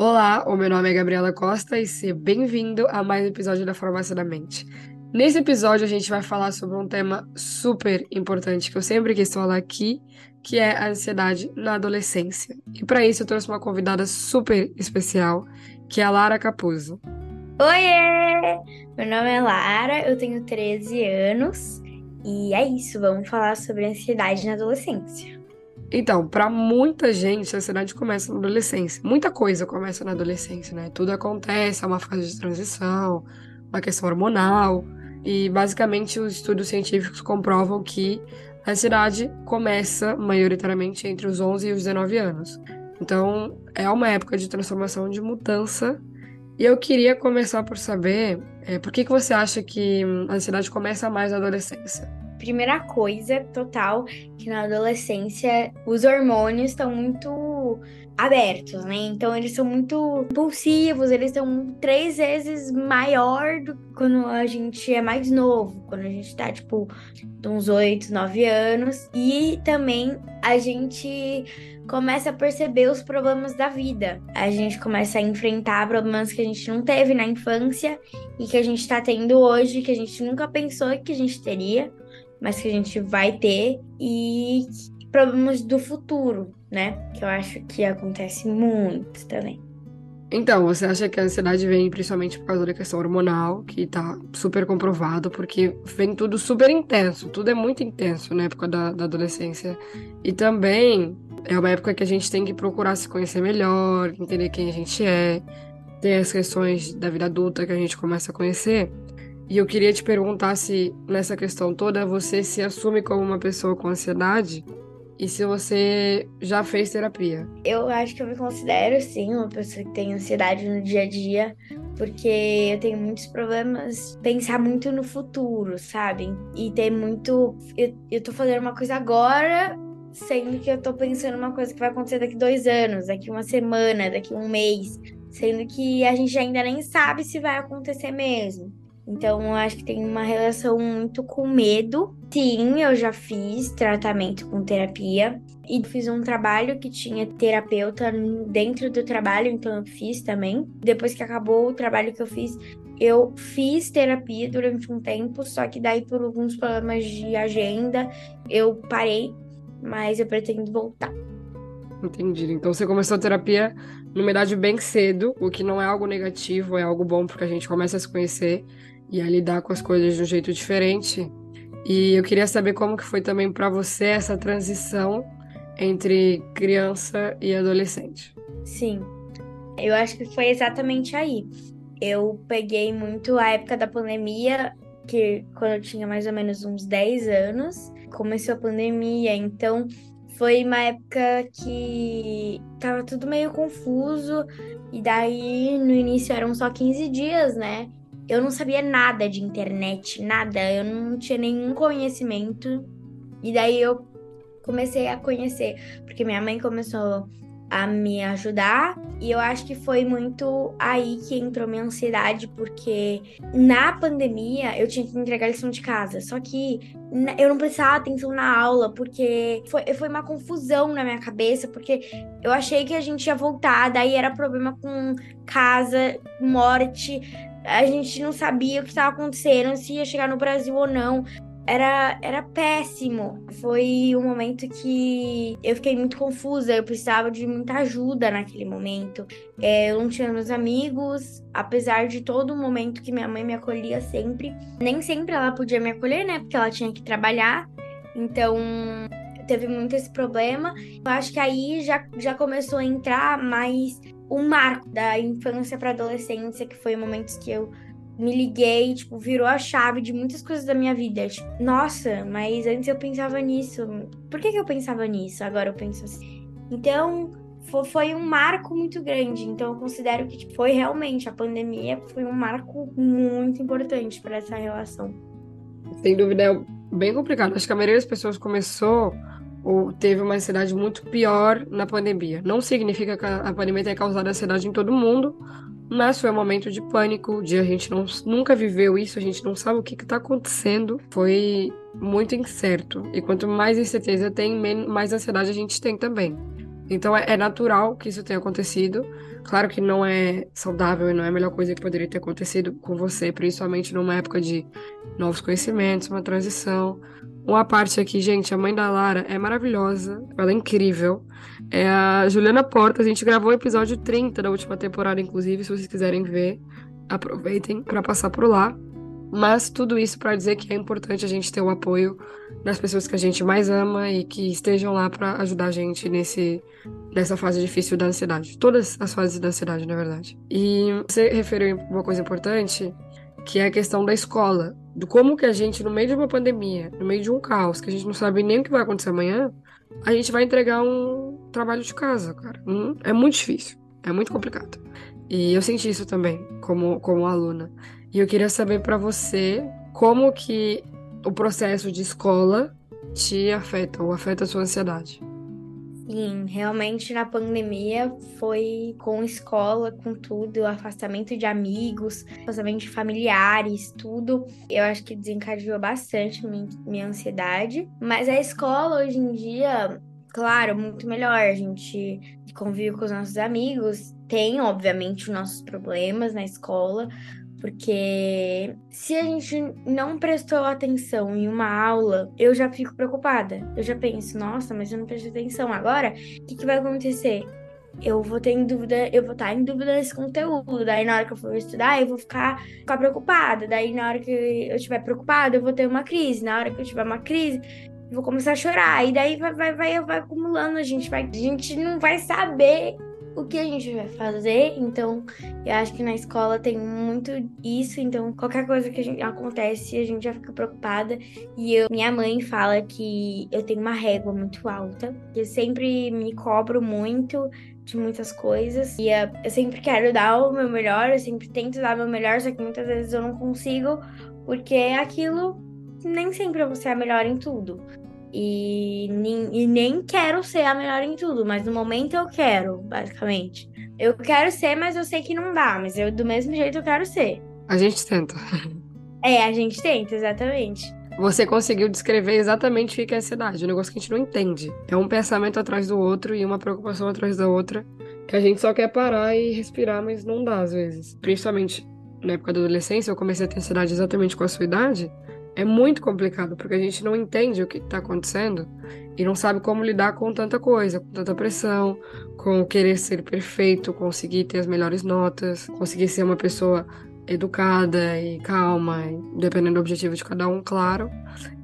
Olá, o meu nome é Gabriela Costa e seja bem-vindo a mais um episódio da Farmácia da Mente. Nesse episódio a gente vai falar sobre um tema super importante que eu sempre quis falar aqui, que é a ansiedade na adolescência. E para isso eu trouxe uma convidada super especial, que é a Lara Capuzzo. Oiê! Meu nome é Lara, eu tenho 13 anos e é isso, vamos falar sobre ansiedade na adolescência. Então, para muita gente, a ansiedade começa na adolescência. Muita coisa começa na adolescência, né? Tudo acontece, é uma fase de transição, uma questão hormonal. E basicamente os estudos científicos comprovam que a ansiedade começa maioritariamente entre os 11 e os 19 anos. Então, é uma época de transformação, de mudança. E eu queria começar por saber é, por que, que você acha que a ansiedade começa mais na adolescência? Primeira coisa, total, que na adolescência os hormônios estão muito abertos, né? Então eles são muito impulsivos, eles são três vezes maior do que quando a gente é mais novo, quando a gente tá, tipo, uns 8, 9 anos. E também a gente começa a perceber os problemas da vida. A gente começa a enfrentar problemas que a gente não teve na infância e que a gente tá tendo hoje, que a gente nunca pensou que a gente teria mas que a gente vai ter, e problemas do futuro, né? Que eu acho que acontece muito também. Então, você acha que a ansiedade vem principalmente por causa da questão hormonal, que tá super comprovado, porque vem tudo super intenso, tudo é muito intenso na época da, da adolescência. E também é uma época que a gente tem que procurar se conhecer melhor, entender quem a gente é, ter as questões da vida adulta que a gente começa a conhecer. E eu queria te perguntar se nessa questão toda você se assume como uma pessoa com ansiedade e se você já fez terapia. Eu acho que eu me considero sim uma pessoa que tem ansiedade no dia a dia, porque eu tenho muitos problemas pensar muito no futuro, sabe? E ter muito eu, eu tô fazendo uma coisa agora, sendo que eu tô pensando uma coisa que vai acontecer daqui dois anos, daqui uma semana, daqui um mês, sendo que a gente ainda nem sabe se vai acontecer mesmo. Então, eu acho que tem uma relação muito com medo. Sim, eu já fiz tratamento com terapia e fiz um trabalho que tinha terapeuta dentro do trabalho, então eu fiz também. Depois que acabou o trabalho que eu fiz, eu fiz terapia durante um tempo, só que daí por alguns problemas de agenda eu parei, mas eu pretendo voltar. Entendi. Então você começou a terapia numa idade bem cedo, o que não é algo negativo, é algo bom porque a gente começa a se conhecer e a lidar com as coisas de um jeito diferente. E eu queria saber como que foi também para você essa transição entre criança e adolescente. Sim. Eu acho que foi exatamente aí. Eu peguei muito a época da pandemia, que quando eu tinha mais ou menos uns 10 anos, começou a pandemia, então foi uma época que tava tudo meio confuso, e daí no início eram só 15 dias, né? Eu não sabia nada de internet, nada, eu não tinha nenhum conhecimento. E daí eu comecei a conhecer, porque minha mãe começou a me ajudar. E eu acho que foi muito aí que entrou minha ansiedade, porque na pandemia eu tinha que entregar lição de casa, só que eu não prestava atenção na aula, porque foi, foi uma confusão na minha cabeça, porque eu achei que a gente ia voltar, daí era problema com casa, morte, a gente não sabia o que estava acontecendo, se ia chegar no Brasil ou não. Era, era péssimo. Foi um momento que eu fiquei muito confusa. Eu precisava de muita ajuda naquele momento. É, eu não tinha meus amigos, apesar de todo o momento que minha mãe me acolhia sempre. Nem sempre ela podia me acolher, né? Porque ela tinha que trabalhar. Então, teve muito esse problema. Eu acho que aí já, já começou a entrar mais um marco da infância para adolescência, que foi momentos que eu me liguei, tipo, virou a chave de muitas coisas da minha vida. Tipo, nossa, mas antes eu pensava nisso. Por que, que eu pensava nisso? Agora eu penso assim. Então, foi um marco muito grande. Então, eu considero que tipo, foi realmente a pandemia foi um marco muito importante para essa relação. Sem dúvida, é bem complicado. Acho que a maioria das pessoas começou ou teve uma ansiedade muito pior na pandemia. Não significa que a pandemia tenha causado ansiedade em todo mundo, mas foi um momento de pânico, de a gente não, nunca viveu isso, a gente não sabe o que está acontecendo. Foi muito incerto. E quanto mais incerteza tem, mais ansiedade a gente tem também. Então é, é natural que isso tenha acontecido. Claro que não é saudável e não é a melhor coisa que poderia ter acontecido com você, principalmente numa época de novos conhecimentos, uma transição. Uma parte aqui, gente, a mãe da Lara é maravilhosa, ela é incrível. É a Juliana Porta, a gente gravou o episódio 30 da última temporada, inclusive, se vocês quiserem ver, aproveitem para passar por lá. Mas tudo isso para dizer que é importante a gente ter o apoio das pessoas que a gente mais ama e que estejam lá para ajudar a gente nesse nessa fase difícil da ansiedade. Todas as fases da ansiedade, na verdade. E você referiu uma coisa importante, que é a questão da escola, do como que a gente no meio de uma pandemia, no meio de um caos, que a gente não sabe nem o que vai acontecer amanhã, a gente vai entregar um trabalho de casa, cara. Hum, é muito difícil, é muito complicado. E eu senti isso também, como, como aluna. E eu queria saber para você como que o processo de escola te afeta ou afeta a sua ansiedade. Sim, realmente na pandemia foi com escola, com tudo, afastamento de amigos, afastamento de familiares, tudo. Eu acho que desencadeou bastante minha, ansiedade. Mas a escola hoje em dia, claro, muito melhor. A gente convive com os nossos amigos, tem, obviamente, os nossos problemas na escola, porque se a gente não prestou atenção em uma aula, eu já fico preocupada. Eu já penso, nossa, mas eu não prestei atenção. Agora, o que, que vai acontecer? Eu vou ter em dúvida, eu vou estar em dúvida desse conteúdo. Daí, na hora que eu for estudar, eu vou ficar, ficar preocupada. Daí, na hora que eu estiver preocupada, eu vou ter uma crise. Na hora que eu tiver uma crise, eu vou começar a chorar. E daí vai, vai, vai, vai acumulando, a gente vai. A gente não vai saber o que a gente vai fazer. Então, eu acho que na escola tem muito isso. Então, qualquer coisa que gente, acontece, a gente já fica preocupada. E eu, minha mãe fala que eu tenho uma régua muito alta, eu sempre me cobro muito de muitas coisas. E eu sempre quero dar o meu melhor, eu sempre tento dar o meu melhor, só que muitas vezes eu não consigo, porque aquilo nem sempre eu ser a melhor em tudo. E, e nem quero ser a melhor em tudo, mas no momento eu quero, basicamente. Eu quero ser, mas eu sei que não dá, mas eu do mesmo jeito eu quero ser. A gente tenta. É, a gente tenta, exatamente. Você conseguiu descrever exatamente o que é ansiedade, um negócio que a gente não entende. É um pensamento atrás do outro e uma preocupação atrás da outra, que a gente só quer parar e respirar, mas não dá às vezes. Principalmente na época da adolescência, eu comecei a ter ansiedade exatamente com a sua idade é muito complicado, porque a gente não entende o que está acontecendo e não sabe como lidar com tanta coisa, com tanta pressão, com querer ser perfeito, conseguir ter as melhores notas, conseguir ser uma pessoa educada e calma, dependendo do objetivo de cada um, claro.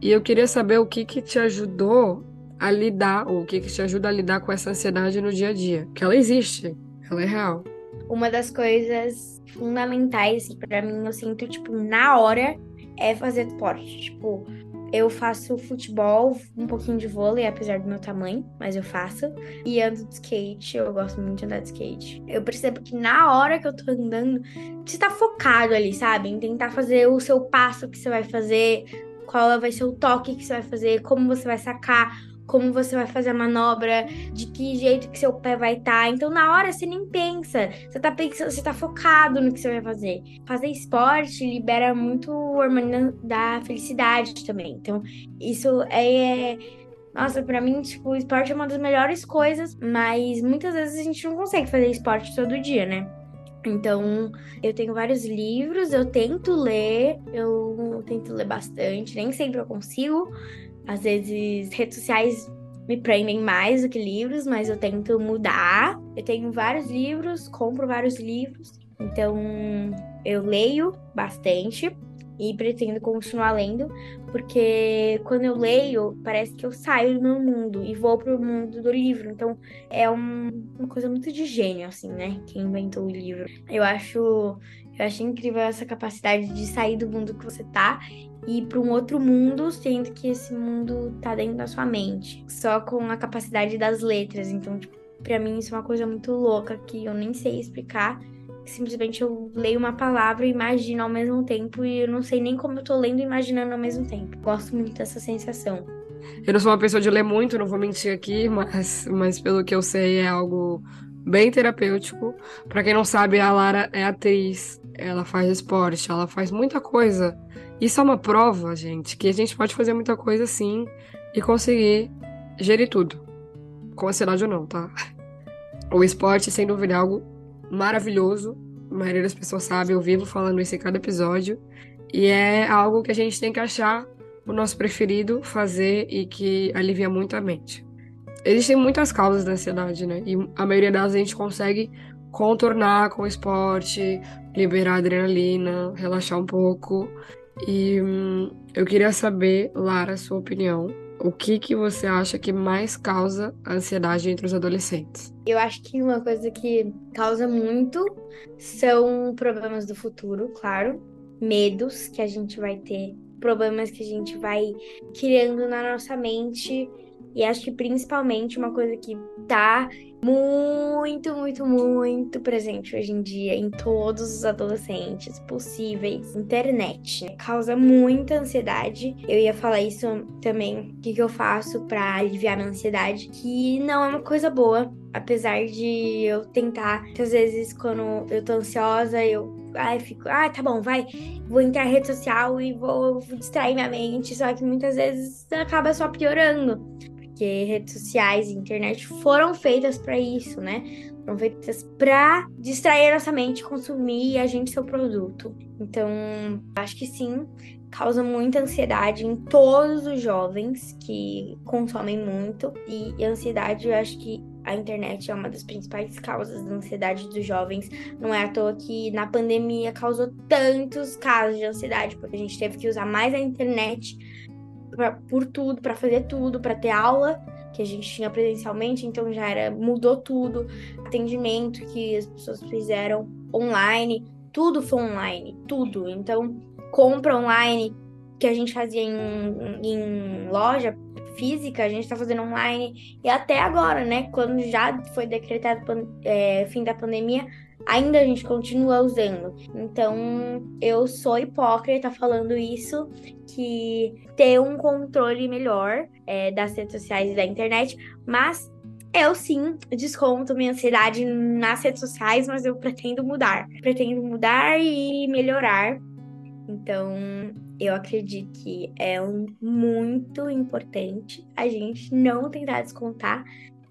E eu queria saber o que que te ajudou a lidar, ou o que que te ajuda a lidar com essa ansiedade no dia a dia, que ela existe, ela é real. Uma das coisas fundamentais para mim, eu sinto tipo na hora é fazer esporte. Tipo, eu faço futebol, um pouquinho de vôlei, apesar do meu tamanho, mas eu faço. E ando de skate, eu gosto muito de andar de skate. Eu percebo que na hora que eu tô andando, você tá focado ali, sabe? Em tentar fazer o seu passo que você vai fazer, qual vai ser o toque que você vai fazer, como você vai sacar como você vai fazer a manobra, de que jeito que seu pé vai estar. Tá. Então, na hora você nem pensa, você tá pensando, você tá focado no que você vai fazer. Fazer esporte libera muito o hormônio da felicidade também. Então, isso é, é nossa, para mim, tipo, o esporte é uma das melhores coisas, mas muitas vezes a gente não consegue fazer esporte todo dia, né? Então, eu tenho vários livros, eu tento ler, eu tento ler bastante, nem sempre eu consigo, às vezes, redes sociais me prendem mais do que livros, mas eu tento mudar. Eu tenho vários livros, compro vários livros, então eu leio bastante e pretendo continuar lendo, porque quando eu leio, parece que eu saio do meu mundo e vou pro mundo do livro. Então é um, uma coisa muito de gênio, assim, né? Quem inventou o livro. Eu acho, eu acho incrível essa capacidade de sair do mundo que você tá ir para um outro mundo, sendo que esse mundo tá dentro da sua mente, só com a capacidade das letras. Então, tipo, para mim isso é uma coisa muito louca que eu nem sei explicar. Simplesmente eu leio uma palavra e imagino ao mesmo tempo e eu não sei nem como eu tô lendo e imaginando ao mesmo tempo. Gosto muito dessa sensação. Eu não sou uma pessoa de ler muito, não vou mentir aqui, mas, mas pelo que eu sei é algo bem terapêutico. Para quem não sabe, a Lara é atriz, ela faz esporte, ela faz muita coisa isso é uma prova, gente, que a gente pode fazer muita coisa sim e conseguir gerir tudo. Com ansiedade ou não, tá? O esporte, sem dúvida, é algo maravilhoso. A maioria das pessoas sabe, eu vivo falando isso em cada episódio. E é algo que a gente tem que achar o nosso preferido fazer e que alivia muito a mente. Existem muitas causas da ansiedade, né? E a maioria delas a gente consegue contornar com o esporte, liberar adrenalina, relaxar um pouco. E hum, eu queria saber, Lara, sua opinião. O que que você acha que mais causa ansiedade entre os adolescentes? Eu acho que uma coisa que causa muito são problemas do futuro, claro, medos que a gente vai ter, problemas que a gente vai criando na nossa mente e acho que principalmente uma coisa que tá muito, muito, muito presente hoje em dia em todos os adolescentes possíveis. Internet causa muita ansiedade. Eu ia falar isso também. O que, que eu faço para aliviar minha ansiedade? Que não é uma coisa boa. Apesar de eu tentar, às vezes, quando eu tô ansiosa, eu ai, fico, ah, tá bom, vai, vou entrar na rede social e vou distrair minha mente, só que muitas vezes acaba só piorando porque redes sociais e internet foram feitas para isso, né? Foram feitas para distrair nossa mente, consumir a gente seu produto. Então, acho que sim, causa muita ansiedade em todos os jovens que consomem muito. E ansiedade, eu acho que a internet é uma das principais causas da ansiedade dos jovens. Não é à toa que na pandemia causou tantos casos de ansiedade, porque a gente teve que usar mais a internet pra, por tudo, para fazer tudo, para ter aula que a gente tinha presencialmente, então já era mudou tudo, atendimento que as pessoas fizeram online, tudo foi online, tudo. Então, compra online que a gente fazia em, em loja física, a gente está fazendo online e até agora, né? Quando já foi decretado é, fim da pandemia, ainda a gente continua usando. Então, eu sou hipócrita falando isso, que ter um controle melhor é, das redes sociais e da internet, mas eu sim desconto minha ansiedade nas redes sociais, mas eu pretendo mudar. Pretendo mudar e melhorar. Então, eu acredito que é um, muito importante a gente não tentar descontar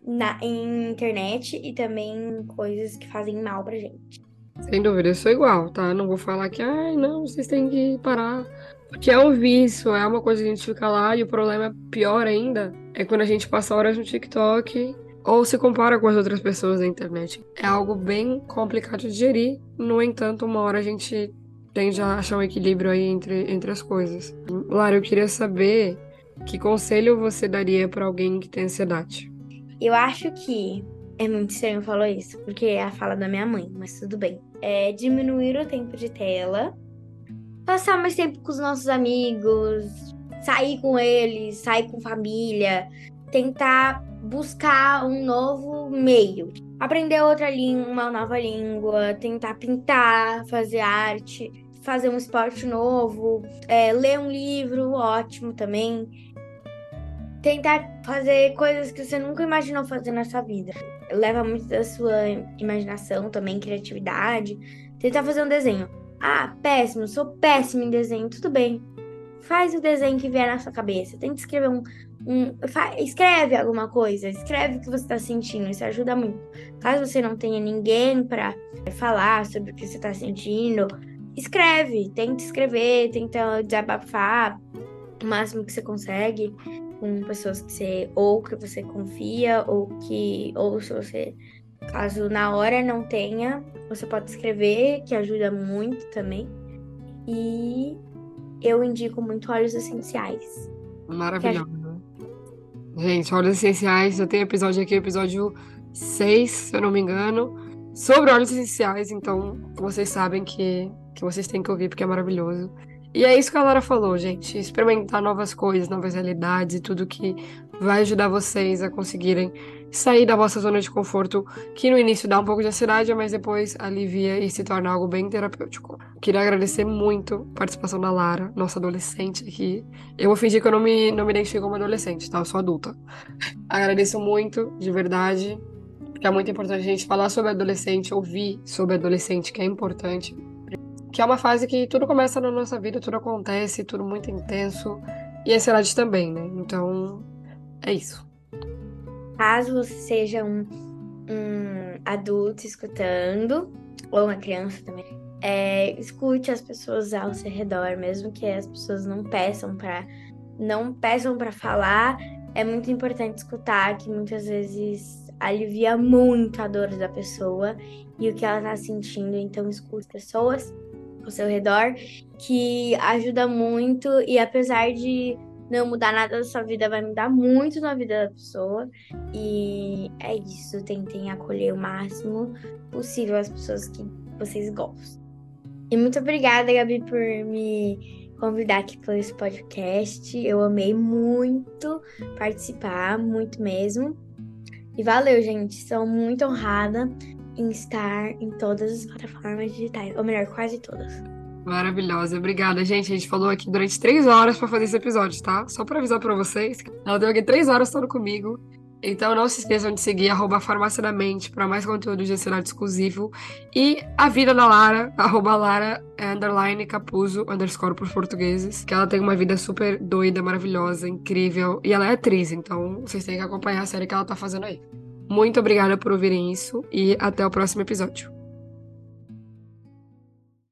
na, em internet e também coisas que fazem mal pra gente. Sem dúvida, eu sou igual, tá? Não vou falar que, ai, não, vocês têm que parar. Porque é um vício, é uma coisa que a gente fica lá e o problema é pior ainda é quando a gente passa horas no TikTok ou se compara com as outras pessoas na internet. É algo bem complicado de gerir, no entanto, uma hora a gente tende a achar um equilíbrio aí entre, entre as coisas. Lara, eu queria saber que conselho você daria para alguém que tem ansiedade? Eu acho que é muito estranho falar isso, porque é a fala da minha mãe, mas tudo bem. É diminuir o tempo de tela, passar mais tempo com os nossos amigos, sair com eles, sair com família, tentar buscar um novo meio, aprender outra língua, uma nova língua, tentar pintar, fazer arte, fazer um esporte novo, é, ler um livro, ótimo também tentar fazer coisas que você nunca imaginou fazer na sua vida. Leva muito da sua imaginação também, criatividade. Tentar fazer um desenho. Ah, péssimo, sou péssimo em desenho, tudo bem. Faz o desenho que vier na sua cabeça. Tenta escrever um. um escreve alguma coisa, escreve o que você está sentindo, isso ajuda muito. Caso você não tenha ninguém para falar sobre o que você está sentindo, escreve, tenta escrever, tenta desabafar o máximo que você consegue com pessoas que você ou que você confia ou que ou se você caso na hora não tenha, você pode escrever, que ajuda muito também. E eu indico muito óleos essenciais. Maravilhoso. Gente, óleos essenciais, eu tenho episódio aqui, episódio 6, se eu não me engano, sobre óleos essenciais, então vocês sabem que, que vocês têm que ouvir porque é maravilhoso. E é isso que a Lara falou, gente. Experimentar novas coisas, novas realidades e tudo que vai ajudar vocês a conseguirem sair da vossa zona de conforto, que no início dá um pouco de ansiedade, mas depois alivia e se torna algo bem terapêutico. Queria agradecer muito a participação da Lara, nossa adolescente aqui. Eu vou fingir que eu não me, não me identifico como adolescente, tá? Eu sou adulta. Agradeço muito, de verdade, porque é muito importante a gente falar sobre adolescente, ouvir sobre adolescente, que é importante que é uma fase que tudo começa na nossa vida, tudo acontece, tudo muito intenso. E a ansiedade também, né? Então, é isso. Caso você seja um um adulto escutando, ou uma criança também, é, escute as pessoas ao seu redor, mesmo que as pessoas não peçam para não peçam para falar, é muito importante escutar, que muitas vezes alivia muito a dor da pessoa e o que ela está sentindo. Então, escute pessoas ao seu redor, que ajuda muito e apesar de não mudar nada da sua vida, vai mudar muito na vida da pessoa. E é isso, tentem acolher o máximo possível as pessoas que vocês gostam. E muito obrigada, Gabi, por me convidar aqui para esse podcast. Eu amei muito participar, muito mesmo. E valeu, gente. Sou muito honrada em estar em todas as plataformas digitais, ou melhor, quase todas. Maravilhosa, obrigada, gente. A gente falou aqui durante três horas para fazer esse episódio, tá? Só para avisar para vocês. Ela deu aqui três horas falando comigo. Então não se esqueçam de seguir arroba Farmácia da Mente para mais conteúdo de ansiedade exclusivo. E a vida da Lara, arroba Lara, é underline Capuzo, underscore por portugueses. Que ela tem uma vida super doida, maravilhosa, incrível. E ela é atriz, então vocês têm que acompanhar a série que ela tá fazendo aí. Muito obrigada por ouvirem isso e até o próximo episódio.